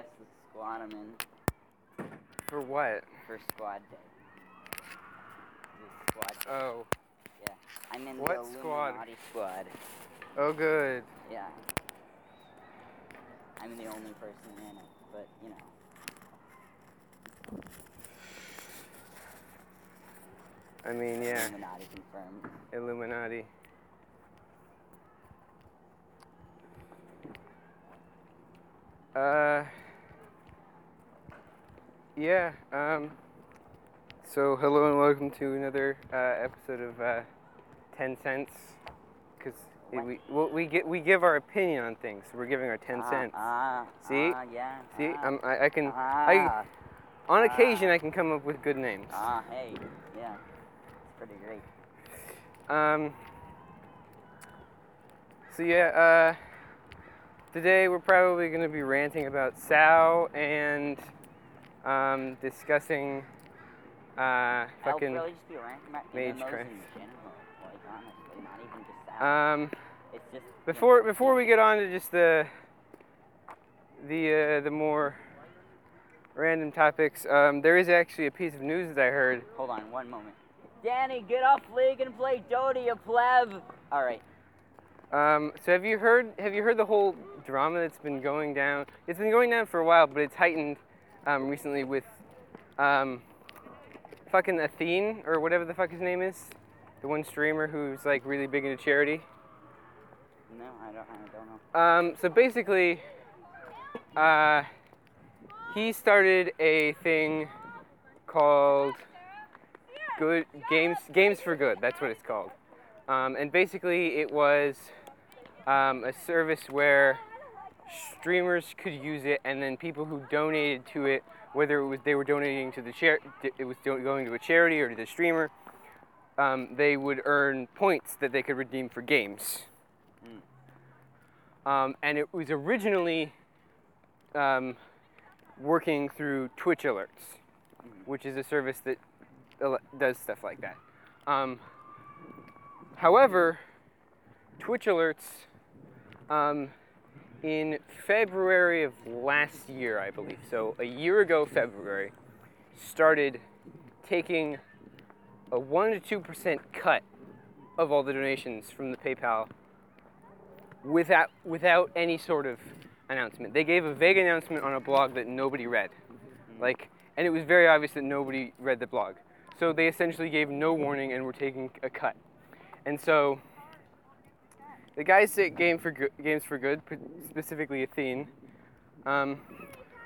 guess the squad I'm in For what? for squad day. Squad. Day. Oh. yeah. I'm in what the squad? Illuminati squad. Oh, good. Yeah. I'm the only person in it, but you know. I mean, yeah, Illuminati confirmed. Illuminati. Uh. Yeah. Um. So hello and welcome to another uh, episode of uh, Ten Cents, because we well, we get we give our opinion on things. We're giving our ten Ah, cents. Ah, See? Ah, yeah. See, I'm, I, I can ah, on occasion I can come up with good names. ah, hey, yeah. It's pretty great. Um, so yeah, uh, today we're probably going to be ranting about Sao and um, discussing uh, fucking. really just be ranting about Mage general, like honestly, not even just that. Um, before before we get on to just the the uh, the more random topics, um, there is actually a piece of news that I heard. Hold on one moment. Danny, get off League and play Dota, you pleb. All right. Um, so have you heard have you heard the whole drama that's been going down? It's been going down for a while, but it's heightened um, recently with um, fucking Athene or whatever the fuck his name is, the one streamer who's like really big into charity. No, I don't. I don't know. Um, so basically, uh, he started a thing called Good Games Games for Good. That's what it's called. Um, and basically, it was um, a service where streamers could use it, and then people who donated to it, whether it was they were donating to the char- it was going to a charity or to the streamer, um, they would earn points that they could redeem for games. Um, and it was originally um, working through Twitch alerts, which is a service that does stuff like that. Um, however, Twitch alerts um, in February of last year, I believe, so a year ago, February, started taking a 1% to 2% cut of all the donations from the PayPal without without any sort of announcement. They gave a vague announcement on a blog that nobody read. Like and it was very obvious that nobody read the blog. So they essentially gave no warning and were taking a cut. And so the guys at Game for Good, Games for Good, specifically Athene, um,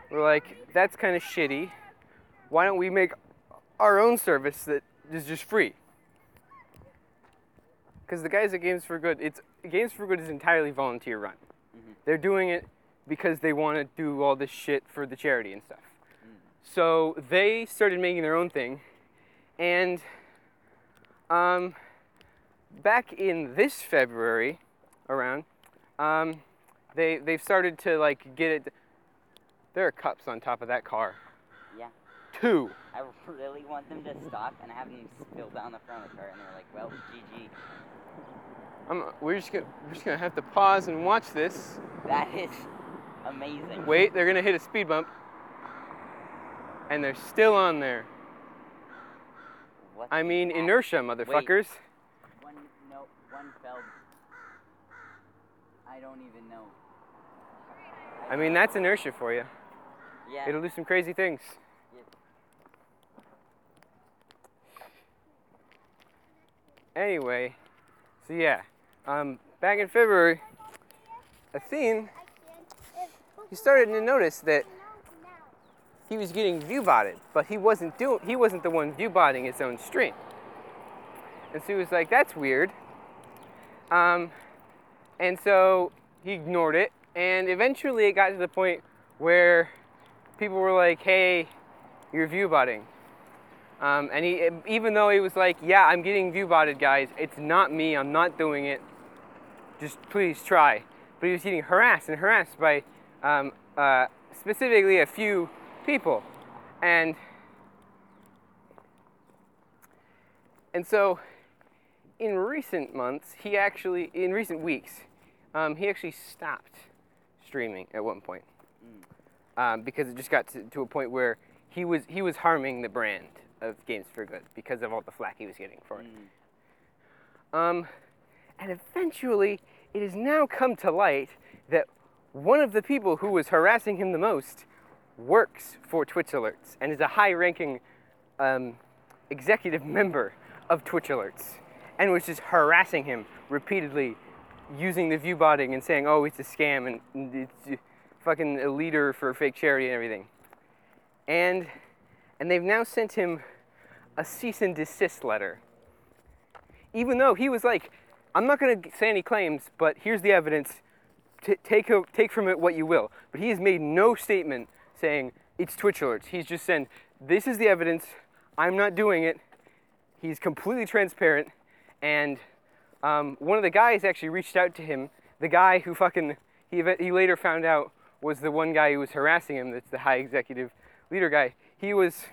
were like, that's kind of shitty. Why don't we make our own service that is just free? Because the guys at Games for Good, it's Games for Good is entirely volunteer run. Mhm. They're doing it because they want to do all this shit for the charity and stuff. So they started making their own thing, and um, back in this February, around, um, they they've started to like get it. There are cups on top of that car. Yeah. Two. I really want them to stop and have them spill down the front of the car, and they're like, "Well, GG." I'm, we're just gonna we're just gonna have to pause and watch this. That is amazing. Wait, they're gonna hit a speed bump, and they're still on there. What I mean heck? inertia, motherfuckers. One no, one fell. I don't even know. I mean that's inertia for you. Yeah. It'll do some crazy things. yeah. Anyway, so yeah, um, back in February, Athene, he started to notice that he was getting view botted, but he wasn't doing he wasn't the one view botting his own stream. And so he was like, that's weird. Um, and so he ignored it, and eventually it got to the point where people were like, hey, you're view botting. Um, and he, even though he was like, yeah, I'm getting view botted, guys, it's not me, I'm not doing it. Just please try. But he was getting harassed and harassed by um, uh, specifically a few people. And and so in recent months, he actually, in recent weeks, um, he actually stopped streaming at one point. um, because it just got to, to a point where he was he was harming the brand of Games for Good because of all the flack he was getting for it. Mm. Um, and eventually, it has now come to light that one of the people who was harassing him the most works for Twitch Alerts and is a high-ranking um, executive member of Twitch Alerts, and was just harassing him repeatedly, using the view botting and saying, "Oh, it's a scam and- it's fucking a leader for fake charity and everything." And and they've now sent him a cease and desist letter even though he was like, I'm not going to say any claims, but here's the evidence. T- take, a, take from it what you will. But he has made no statement saying it's Twitch alerts. He's just saying, this is the evidence. I'm not doing it. He's completely transparent. And um, one of the guys actually reached out to him. The guy who fucking, he, he later found out was the one guy who was harassing him. That's the high executive leader guy. He was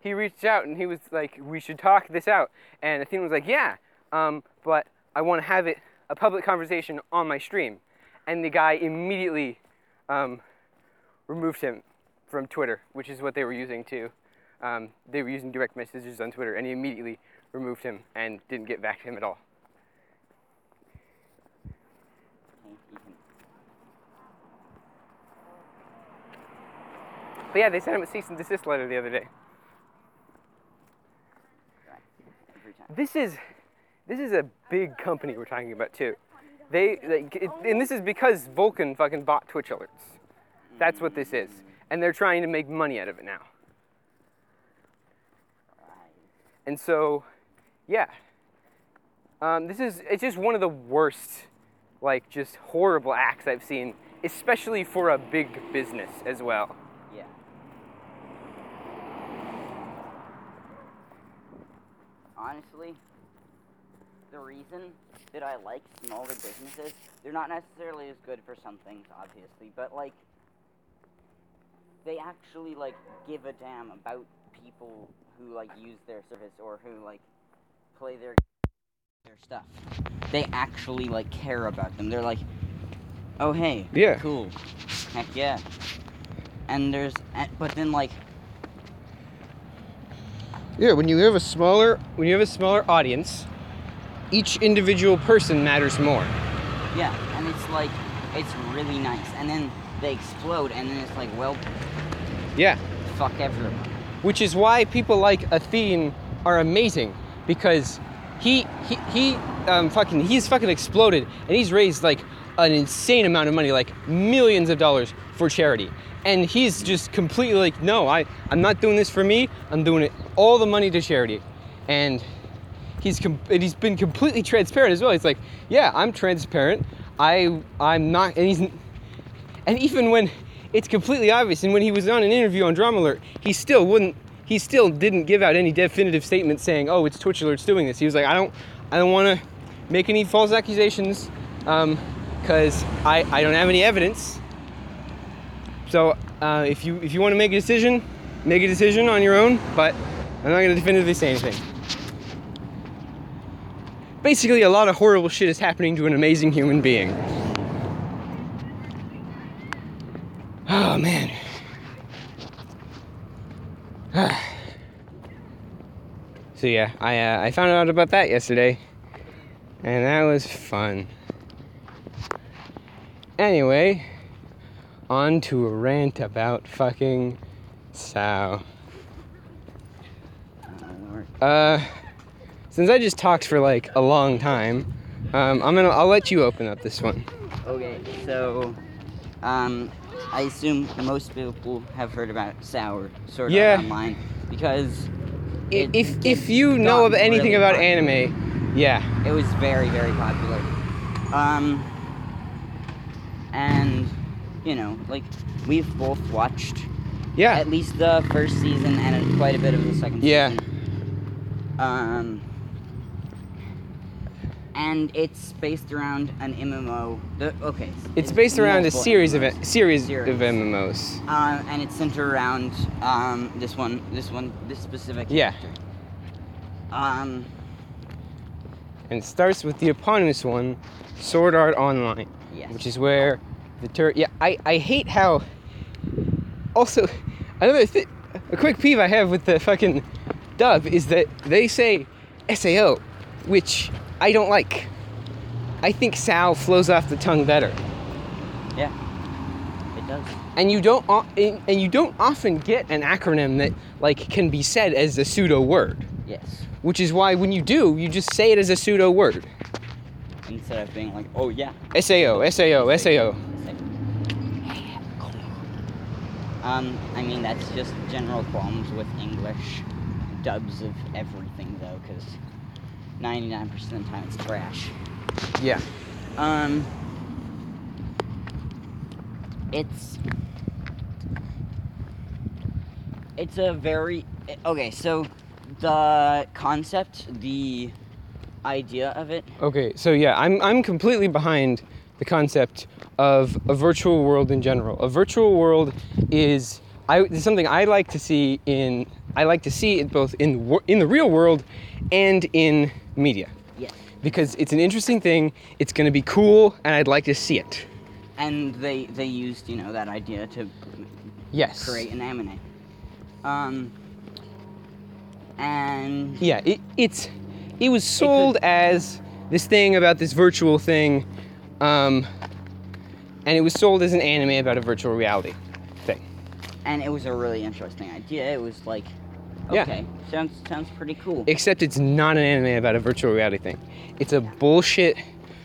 he reached out and he was like, "We should talk this out." And Athene was like, "Yeah, um, but I want to have it a public conversation on my stream." And the guy immediately um, removed him from Twitter, which is what they were using to. Um, they were using direct messages on Twitter, and he immediately removed him and didn't get back to him at all. But yeah, they sent him a cease and desist letter the other day. This is this is a big company we're talking about too. They like, it, and this is because Vulcan fucking bought Twitch alerts. That's what this is, and they're trying to make money out of it now. And so, yeah, um, this is it's just one of the worst, like just horrible acts I've seen, especially for a big business as well. Yeah. Honestly, the reason that I like smaller businesses, they're not necessarily as good for some things, obviously, but like, they actually like give a damn about people who like use their service or who like play their their stuff. They actually like care about them. They're like, oh hey, Yeah. cool, heck yeah. And there's, but then like Yeah, when you have a smaller when you have a smaller audience, each individual person matters more. Yeah, and it's like it's really nice, and then they explode, and then it's like, well, Yeah. fuck everyone. which is why people like Athene are amazing because he he he um fucking he's fucking exploded and he's raised like an insane amount of money like millions of dollars for charity. And he's just completely like no I I'm not doing this for me. I'm doing it all the money to charity. And he's com- and he's been completely transparent as well. He's like yeah I'm transparent. I I'm not and he's and even when it's completely obvious, and when he was on an interview on Drama Alert, he still wouldn't. He still didn't give out any definitive statement saying, "Oh, it's Twitch Alert's doing this." He was like, "I don't, I don't want to make any false accusations, because I, I don't have any evidence. So uh, if you if you want to make a decision, make a decision on your own. But I'm not going to definitively say anything." Basically, a lot of horrible shit is happening to an amazing human being. Oh man. so yeah, I uh, I found out about that yesterday, and that was fun. Anyway, on to a rant about fucking Sao. Uh, since I just talked for like a long time, um, I'm gonna I'll let you open up this one. Okay, so, um, I assume most people have heard about Sour Sword Yeah. Online because it- If if you know of anything really about popular. anime, yeah, It was very, very popular. Um, and you know, like we've both watched yeah, at least the first season and quite a bit of the second Yeah. season. Um, and it's based around an MMO. The, okay, it's based around a series of MMOs. it, series Series. of MMOs. Uh, and it's centered around um, this one, this one, this specific Yeah. character. Um, And it starts with the eponymous one, Sword Art Online, yes. which is where the tur- yeah, I I hate how also, another thi- a quick peeve I have with the fucking dub is that they say SAO, which I don't like. I think Sao flows off the tongue better. Yeah. It does. and you don't and you don't often get an acronym that like can be said as a pseudo word Yes. which is why when you do you just say it as a pseudo word Instead of being like, oh yeah. sao sao sao Um, I mean, that's just general problems with English dubs of everything, 99% of the time it's trash. yeah Um, it's it's a very okay. So the concept, the idea of it, okay so yeah i'm i'm completely behind the concept of a virtual world in general a virtual world is I, is something I like to see in I like to see it both in in the real world and in media yes, because it's an interesting thing. It's going to be cool, and I'd like to see it. and they they used you know that idea to Yes. create an anime. Um, and Yeah, it, it's it was sold as this thing about this virtual thing, um, and it was sold as an anime about a virtual reality thing. and it was a really interesting idea. It was like, Yeah. okay, sounds sounds pretty cool. Except it's not an anime about a virtual reality thing. It's a bullshit,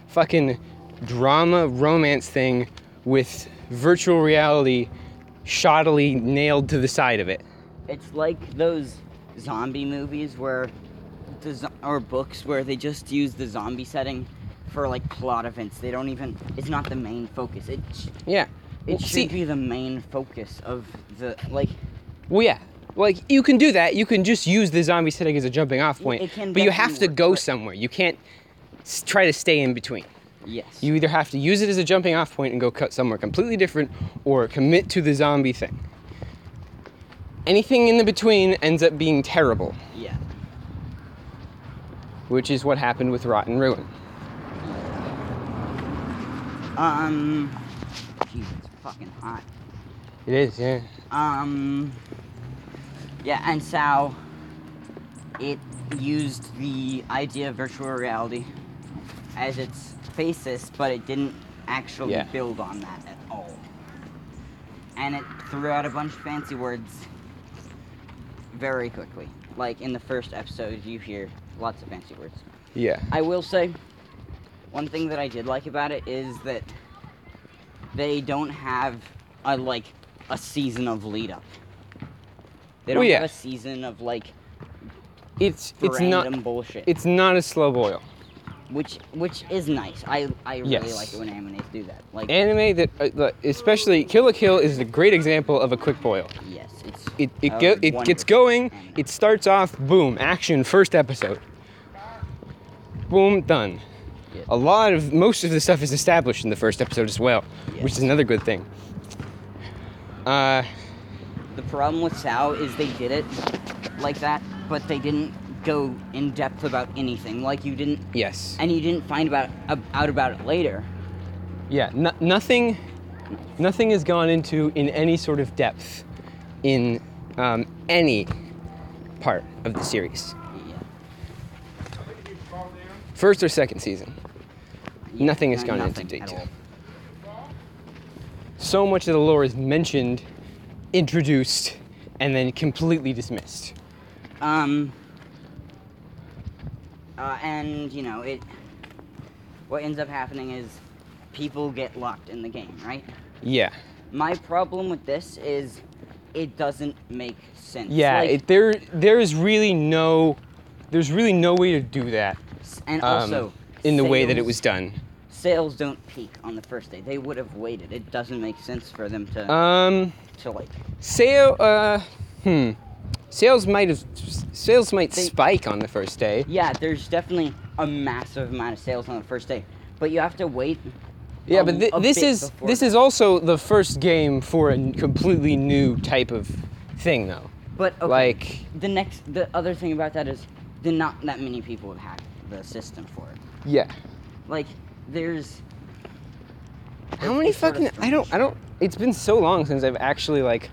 fucking drama romance thing with virtual reality shoddily nailed to the side of it. It's like those zombie movies where the zo- or books where they just use the zombie setting for like plot events. They don't even. It's not the main focus. It sh- Yeah. it Well, should see- be the main focus of the like. Well, yeah. Like you can do that. You can just use the zombie setting as a jumping off point. it can but you have to go somewhere. You can't s- try to stay in between. Yes. You either have to use it as a jumping off point and go cut somewhere completely different, or commit to the zombie thing. Anything in the between ends up being terrible, yeah. which is what happened with Rotten Ruin. Um. Jeez, it's fucking hot. It is, yeah. Um. Yeah, and so it used the idea of virtual reality as its basis, but it didn't actually Yeah. build on that at all. And it threw out a bunch of fancy words very quickly. Like in the first episode, you hear lots of fancy words. Yeah. I will say, one thing that I did like about it is that they don't have a like a season of lead up. They don't yeah. have a season of like It's it's not bullshit. it's not a slow boil. which which is nice. I I really Yes. like it when animes do that. Like Anime that, uh, especially Kill la Kill, is a great example of a quick boil. yes, it's It it, a go, it gets going. anime. It starts off, boom, action, first episode. Boom, done. Yeah. A lot of most of the stuff is established in the first episode as well, which is another good thing. Uh, The problem with Sao is they did it like that, but they didn't go in depth about anything. Like you didn't, yes. and you didn't find about ab- out about it later. Yeah. No, nothing. Nothing has gone into in any sort of depth in um, any part of the series, Yeah. first or second season. Yeah, Nothing has gone into nothing at detail. So much of the lore is mentioned, introduced, and then completely dismissed. Um. Uh, and you know it. What ends up happening is people get locked in the game, right? Yeah. My problem with this is it doesn't make sense. Yeah, Like, it, there there is really no there's really no way to do that and um, also in the way that it was done. Sales don't peak on the first day. They would have waited. It doesn't make sense for them to Um to like. sale uh hmm sales might have sales might They- spike on the first day. Yeah, there's definitely a massive amount of sales on the first day, but you have to wait. Yeah, a- but a this is this that. is also the first game for a completely new type of thing though. But okay, Like the next, the other thing about that is, then not that many people have hacked the system for it. yeah. Like, there's. How many fucking I don't I don't it's been so long since I've actually like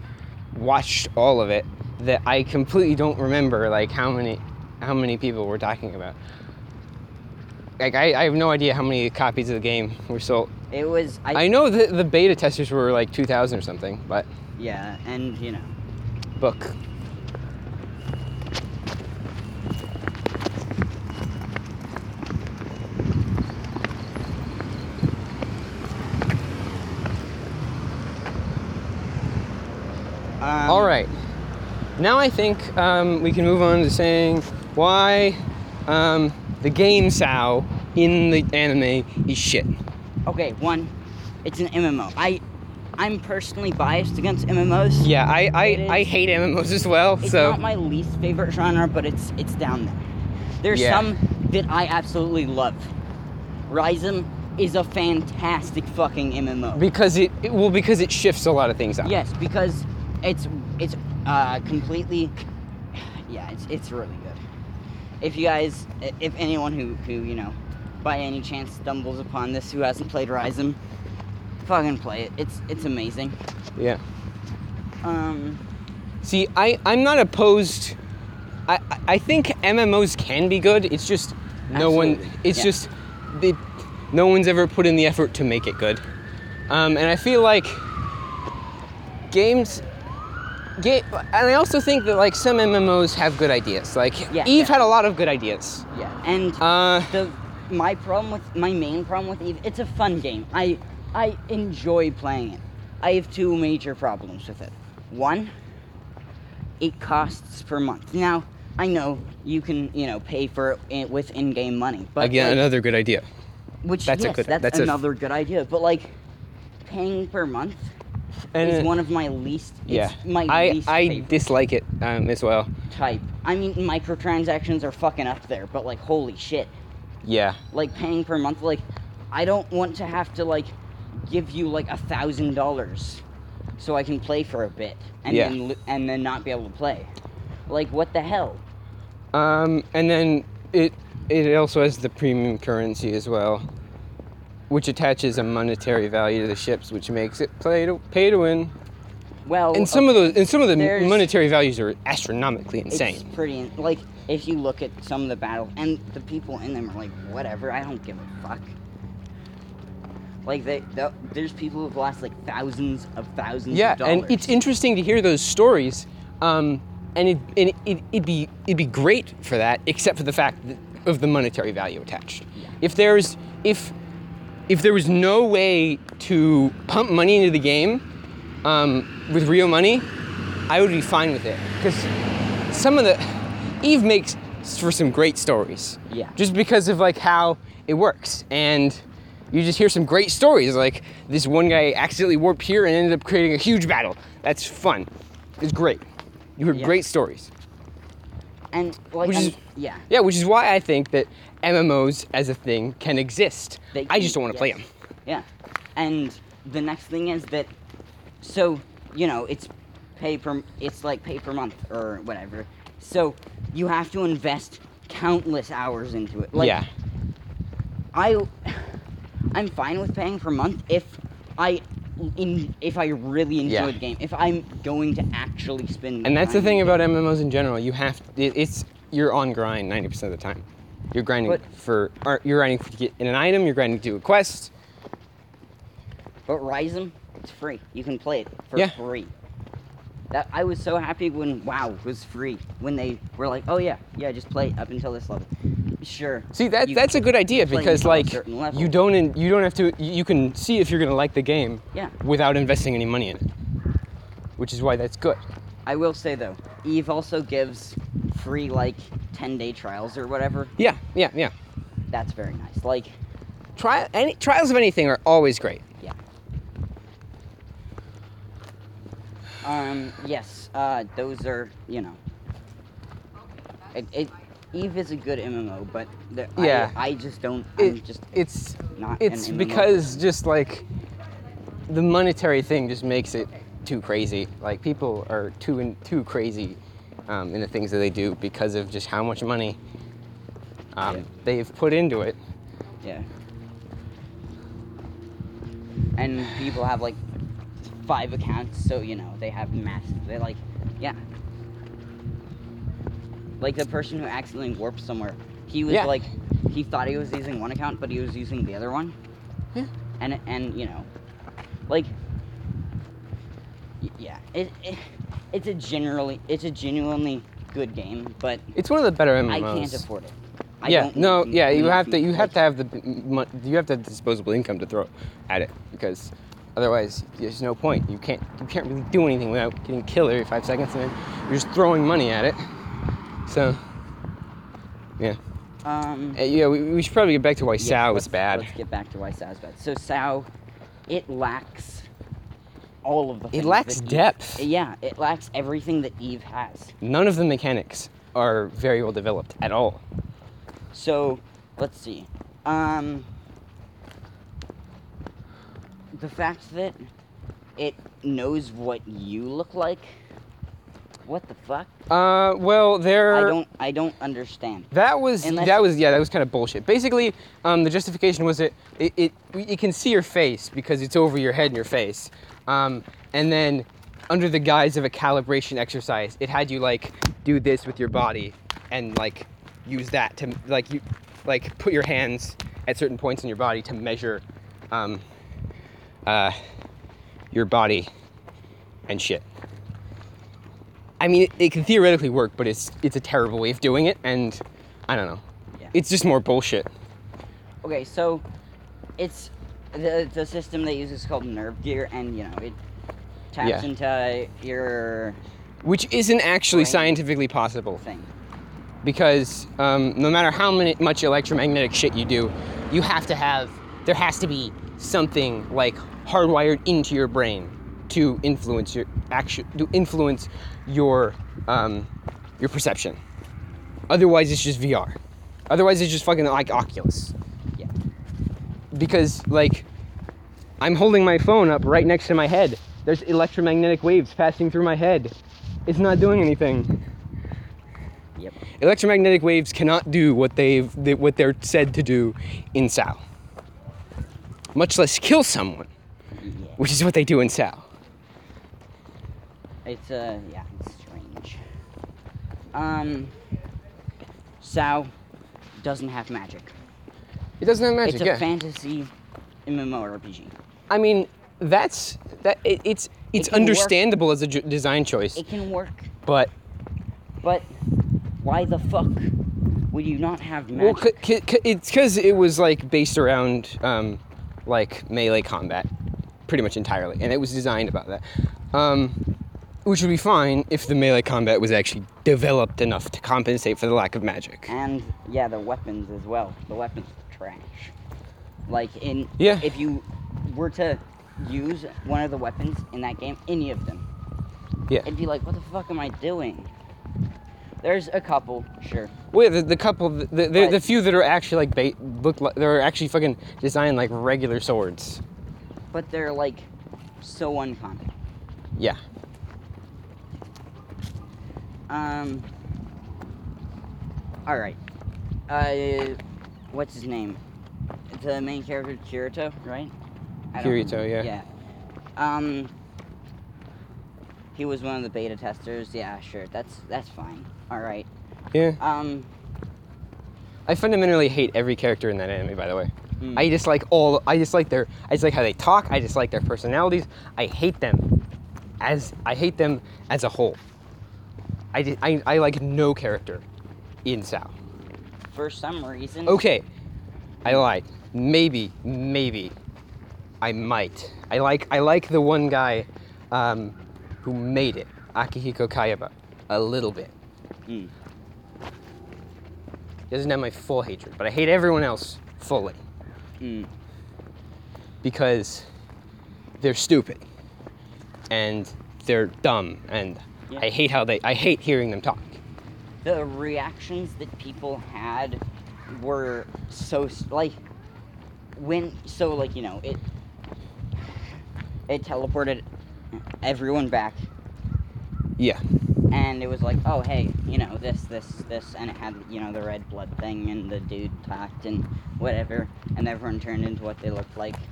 watched all of it that I completely don't remember like how many how many people we're talking about. Like I, I have no idea how many copies of the game were sold. It was I, I know that the beta testers were like 2,000 or something, but yeah, and you know. book. Um, All right. Now I think um, we can move on to saying why um, the game Sao in the anime is shit. Okay, one, it's an MMO. I, I'm personally biased against MMOs. Yeah, I I, is- I hate MMOs as well. It's so not my least favorite genre, but it's it's down there. There's Yeah. some that I absolutely love. Rhythm is a fantastic fucking MMO. because it, it well because it shifts a lot of things out. yes, because it's it's uh, completely yeah, it's it's really good. If you guys, if anyone who who you know, by any chance stumbles upon this who hasn't played Rhythm, fucking play it. It's it's amazing. Yeah. Um, See, I I'm not opposed. I I- think MMOs can be good. It's just no one. It's yeah. just they, no one's ever put in the effort to make it good. Um, and I feel like games. Ga- and I also think that like some MMOs have good ideas. Like Yeah, Eve yeah. had a lot of good ideas. yeah, and Uh, the my problem with my main problem with Eve, it's a fun game. I I enjoy playing it. I have two major problems with it. One, it costs per month. Now I know you can you know pay for it with in-game money, but again, like, another good idea. which that's a good- that's, that's a- another good idea. But like paying per month And is one of my least. yeah, it's my I least I favorite dislike it um, as well. type. I mean, microtransactions are fucking up there, but like holy shit. Yeah. like paying per month like i don't want to have to like give you like a thousand dollars so i can play for a bit and Yeah. then lo- and then not be able to play like what the hell Um, and then it it also has the premium currency as well, which attaches a monetary value to the ships, which makes it play to pay to win. well And some of those and some of the There's- monetary values are astronomically insane. it's pretty like if you look at some of the battles and the people in them are like whatever i don't give a fuck like they, the there's people who've lost like thousands of thousands yeah, of dollars and it's interesting to hear those stories. Um, and it, and it, it'd be it'd be great for that, except for the fact that, of the monetary value attached. Yeah. If there's if if there was no way to pump money into the game um, with real money, I would be fine with it because some of the Eve makes for some great stories. Yeah. Just because of like how it works and. You just hear some great stories, like this one guy accidentally warped here and ended up creating a huge battle. That's fun. It's great. You hear Yeah. great stories. and like Which is- yeah Yeah, which is why I think that MMOs as a thing can exist. They I just don't want to play them. Yeah. And the next thing is that so, you know, it's pay per it's like pay per month or whatever. So, you have to invest countless hours into it. Like yeah. I I'm fine with paying per month if I in if I really enjoy Yeah. the game. If I'm going to actually spend And that's the thing about MMOs in general. You have it, it's you're on grind 90% of the time. You're grinding But- for or you're grinding to get in an item, you're grinding to do a quest. But Ryzom, it's free. You can play it for Yeah. free. That I was so happy when WoW was free. When they were like, "Oh yeah, yeah, just play up until this level." Sure. See that that's a good idea because like you don't in, you don't have to you can see if you're going to like the game Yeah. without investing any money in it. Which is why that's good. I will say though, Eve also gives free like 10 day trials or whatever. Yeah, yeah, yeah. That's very nice. Like, Try any trials of anything are always great. yeah. Um, yes, uh, those are, you know. It, it, Eve is a good MMO, but the, Yeah. I, I just don't, I'm just it's not it's because just like the monetary thing just makes it too crazy. Like people are too in, too crazy um, in the things that they do because of just how much money um, Yeah. they've put into it. Yeah. And people have like five accounts, so you know they have massive. They like, yeah. Like the person who accidentally warped somewhere, he was Yeah. like, he thought he was using one account, but he was using the other one. Yeah. And and you know, like, yeah, it, it it's a generally it's a genuinely good game, but It's one of the better MMOs. I can't afford it. I yeah, no, yeah, you have to, you have to have the, you have to have disposable income to throw at it because otherwise there's no point. You can't, you can't really do anything without getting killed every five seconds, and then you're just throwing money at it. So, yeah, Um, Uh, yeah, we, we should probably get back to why Yes, Sao was bad. Let's get back to why Sao's bad. So Sao, it lacks all of the. It lacks that Eve- depth. yeah, it lacks everything that Eve has. None of the mechanics are very well developed at all. So, let's see. Um, the fact that it knows what you look like. What the fuck? Uh, well, there. I don't. I don't understand. That was Unless- that was yeah that was kind of bullshit. Basically, um, the justification was that it, it it can see your face because it's over your head and your face, um, and then under the guise of a calibration exercise, it had you like do this with your body and like use that to like you like put your hands at certain points in your body to measure um, uh, your body and shit. I mean, it, it can theoretically work, but it's it's a terrible way of doing it, and I don't know. Yeah. It's just more bullshit. Okay, so it's the the system they use is called Nerve Gear, and you know it taps Yeah. into your Which isn't actually Right. scientifically possible thing. because um, no matter how many, much electromagnetic shit you do, you have to have there has to be something like hardwired into your brain to influence your action to influence your um, your perception. Otherwise, it's just VR. Otherwise, it's just fucking like Oculus. Because like I'm holding my phone up right next to my head. There's electromagnetic waves passing through my head. It's not doing anything. Yep. Electromagnetic waves cannot do what they've they, what they're said to do in Sao. Much less kill someone, Yeah. which is what they do in Sao. It's uh yeah, it's strange. Um Sao doesn't have magic. It doesn't have magic. it's a yeah. fantasy MMORPG. I mean, that's that. It, it's it's work. understandable as a j- design choice, It can work, but but why the fuck would you not have Well, magic? c- c- c- it's because it was like based around um, like melee combat, pretty much entirely, and it was designed about that. Um, which would be fine if the melee combat was actually developed enough to compensate for the lack of magic. and yeah, the weapons as well. The weapons trash. Like in Yeah. if you were to use one of the weapons in that game, any of them, Yeah. it'd be like, what the fuck am I doing? There's a couple, sure. Well, the, the couple, the, the, the, the few that are actually like ba- look like they're actually fucking designed like regular swords. but they're like so uncommon. Yeah. Um. All right. Uh, what's his name? The main character, Kirito, right? I Kirito, yeah. Yeah. Um. He was one of the beta testers. Yeah, sure. That's that's fine. All right. Yeah. Um. I fundamentally hate every character in that anime, by the way. hmm. I just like all. I just like their. I just like how they talk. I just like their personalities. I hate them, as I hate them as a whole. I, I, I like no character in Sao. For some reason. Okay, I lied. Maybe, maybe, I might. I like I like the one guy, um, who made it, Akihiko Kayaba, a little bit. Hmm. He doesn't have my full hatred, but I hate everyone else fully. Hmm. because they're stupid and they're dumb and Yeah. I hate how they I hate hearing them talk. The reactions that people had were so like when so like you know it it teleported everyone back Yeah. and it was like oh hey you know this this this and it had you know the red blood thing and the dude talked and whatever and everyone turned into what they looked like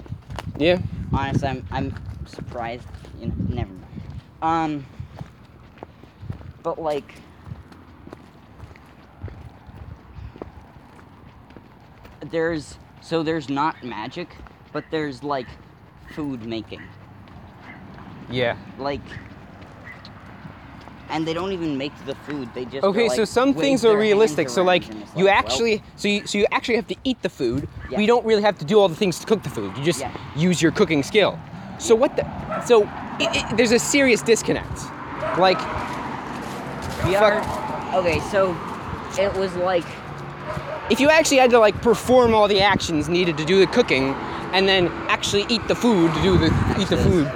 Yeah. honestly i'm i'm surprised. You know, never mind. Um, but like, there's so there's not magic, but there's like food making, Yeah. like. And they don't even make the food. They just Okay, like, so some things are realistic. So like you well, actually so you so you actually have to eat the food. Yeah. You don't really have to do all the things to cook the food. You just Yeah. use your cooking skill. So what the so it, it, there's a serious disconnect. Like we are okay. So it was like if you actually had to like perform all the actions needed to do the cooking and then actually eat the food to do the eat the food,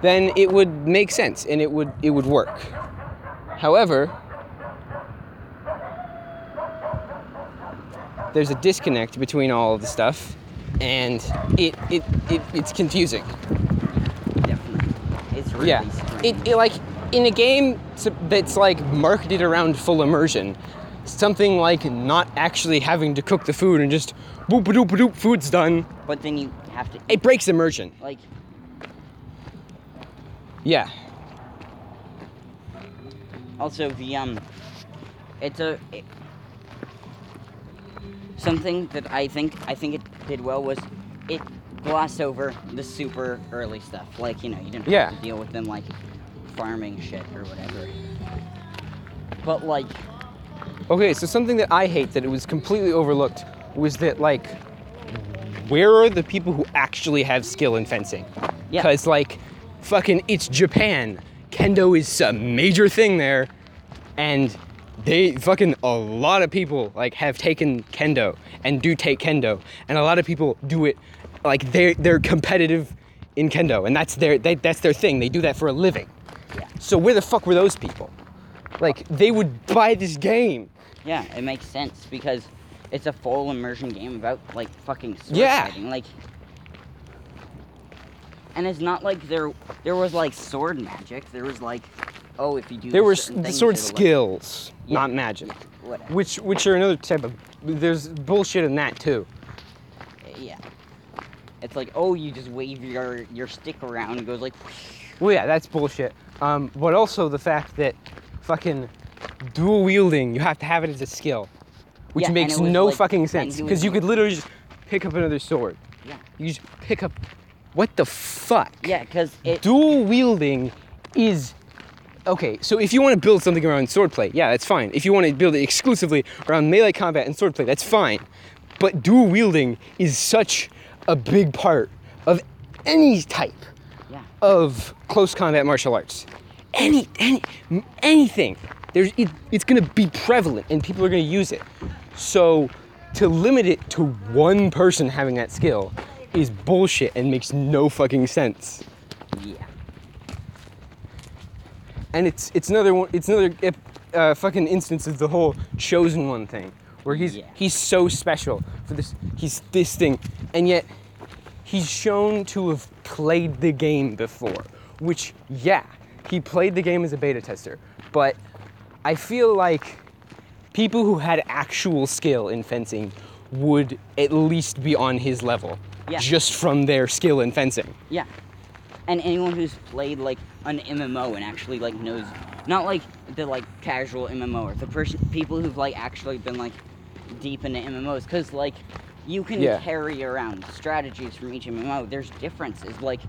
then it would make sense and it would it would work. However, there's a disconnect between all of the stuff and it it, it it's confusing. Definitely. It's really yeah. strange. It, it like in a game that's like marketed around full immersion, something like not actually having to cook the food and just boop a doop a doop food's done. but then you have to It breaks immersion. like Yeah. also the um it's a it, something that I think I think it did well was it glossed over the super early stuff. Like, you know, you didn't Yeah. have to deal with them like farming shit or whatever. But like Okay, so something that I hate that it was completely overlooked was that like where are the people who actually have skill in fencing? Yeah. Cuz like fucking it's Japan. Kendo is a major thing there and they fucking a lot of people like have taken kendo and do take kendo and a lot of people do it like they're they're competitive in kendo and that's their they, that's their thing they do that for a living Yeah. so where the fuck were those people like they would buy this game Yeah, it makes sense because it's a full immersion game about like fucking sword Yeah. fighting. Like, and it's not like there there was like sword magic. There was like, oh, if you do there were things, sword like- skills Yeah. not magic whatever. which which are another type of there's bullshit in that too Yeah. It's like, oh, you just wave your your stick around and it goes like, Well, yeah, that's bullshit. Um, but also the fact that fucking dual wielding, you have to have it as a skill, which Yeah, makes no like- fucking sense because you could literally just pick up another sword. yeah, You just pick up. What the fuck? yeah, because it Dual wielding is. Okay, so if you want to build something around swordplay, yeah, that's fine. If you want to build it exclusively around melee combat and swordplay, that's fine. But dual wielding is such a big part of any type yeah, of close combat martial arts. Any, any, anything. There's, it, it's gonna be prevalent and people are gonna use it. So to limit it to one person having that skill is bullshit and makes no fucking sense. yeah, And it's it's another one. It's another uh, fucking instance of the whole chosen one thing, where he's Yeah. he's so special for this. He's this thing, and yet he's shown to have played the game before. Which yeah, he played the game as a beta tester, but I feel like people who had actual skill in fencing would at least be on his level, Yeah. just from their skill in fencing. yeah. And anyone who's played like an MMO and actually like knows, not like the like casual MMO or the person people who've like actually been like deep into MMOs, because like you can Yeah. carry around strategies from each MMO. There's differences like.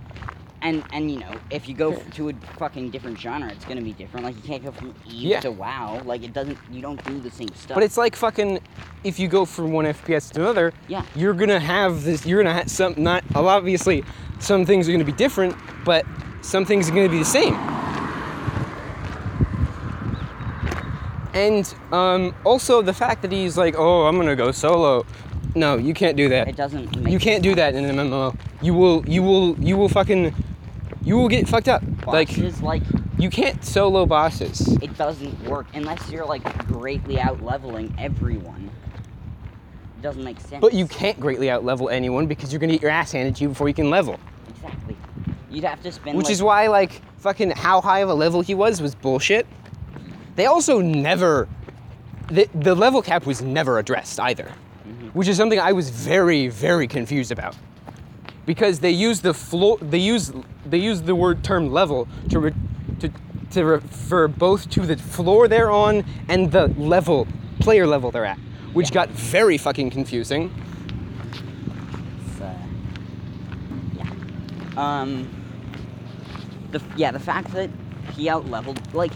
And, and you know if you go to a fucking different genre, it's gonna be different. Like you can't go from Eve Yeah. to WoW. Like it doesn't. You don't do the same stuff. But it's like fucking if you go from one FPS to another, Yeah. you're gonna have this. You're gonna have some not well, obviously some things are gonna be different, but some things are gonna be the same. And um, also the fact that he's like, oh, I'm gonna go solo. No, you can't do that. it doesn't. Make You can't do that in an MMO. You will, you will, you will fucking, you will get fucked up. Like Bosses, like you can't solo bosses. it doesn't work unless you're like greatly out leveling everyone. It doesn't make sense. But you can't greatly outlevel anyone because you're gonna get your ass handed to you before you can level. exactly. You'd have to spend. Which like, is why, like, fucking how high of a level he was was bullshit. They also never, the, the level cap was never addressed either, Mm-hmm. which is something I was very, very confused about. Because they use the floor they use they use the word term level to re, to to refer both to the floor they're on and the level player level they're at, which got very fucking confusing. Uh, yeah. Um. The yeah, the fact that he out leveled like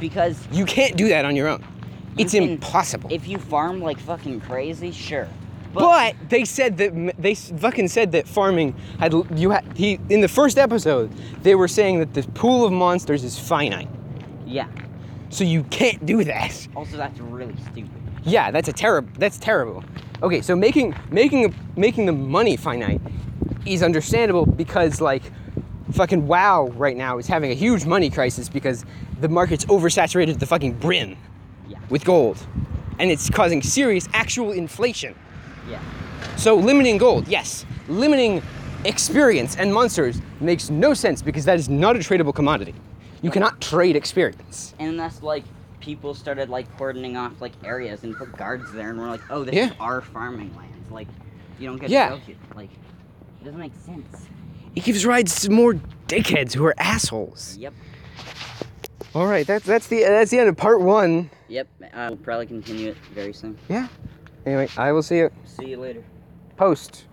because You can't do that on your own. You It's can- impossible. if you farm like fucking crazy, sure. But they said that they fucking said that farming had you had he in the first episode they were saying that the pool of monsters is finite, yeah. so you can't do that. Also, that's really stupid. Yeah, that's a terrible. That's terrible. Okay, so making making making the money finite is understandable because like fucking WoW right now is having a huge money crisis because the market's oversaturated to the fucking brim Yeah. with gold, and it's causing serious actual inflation. Yeah. So limiting gold, yes. Limiting experience and monsters makes no sense because that is not a tradable commodity. You cannot trade experience. And that's like people started like cordoning off like areas and put guards there, and we're like, oh, this Yeah. is our farming lands. Like, you don't get Yeah. to go here. Like, it doesn't make sense. It gives rise to more dickheads who are assholes. Yep. All right, that's that's the that's the end of part one. Yep. Uh, we'll probably continue it very soon. Yeah. Anyway, I will see you See you later. post.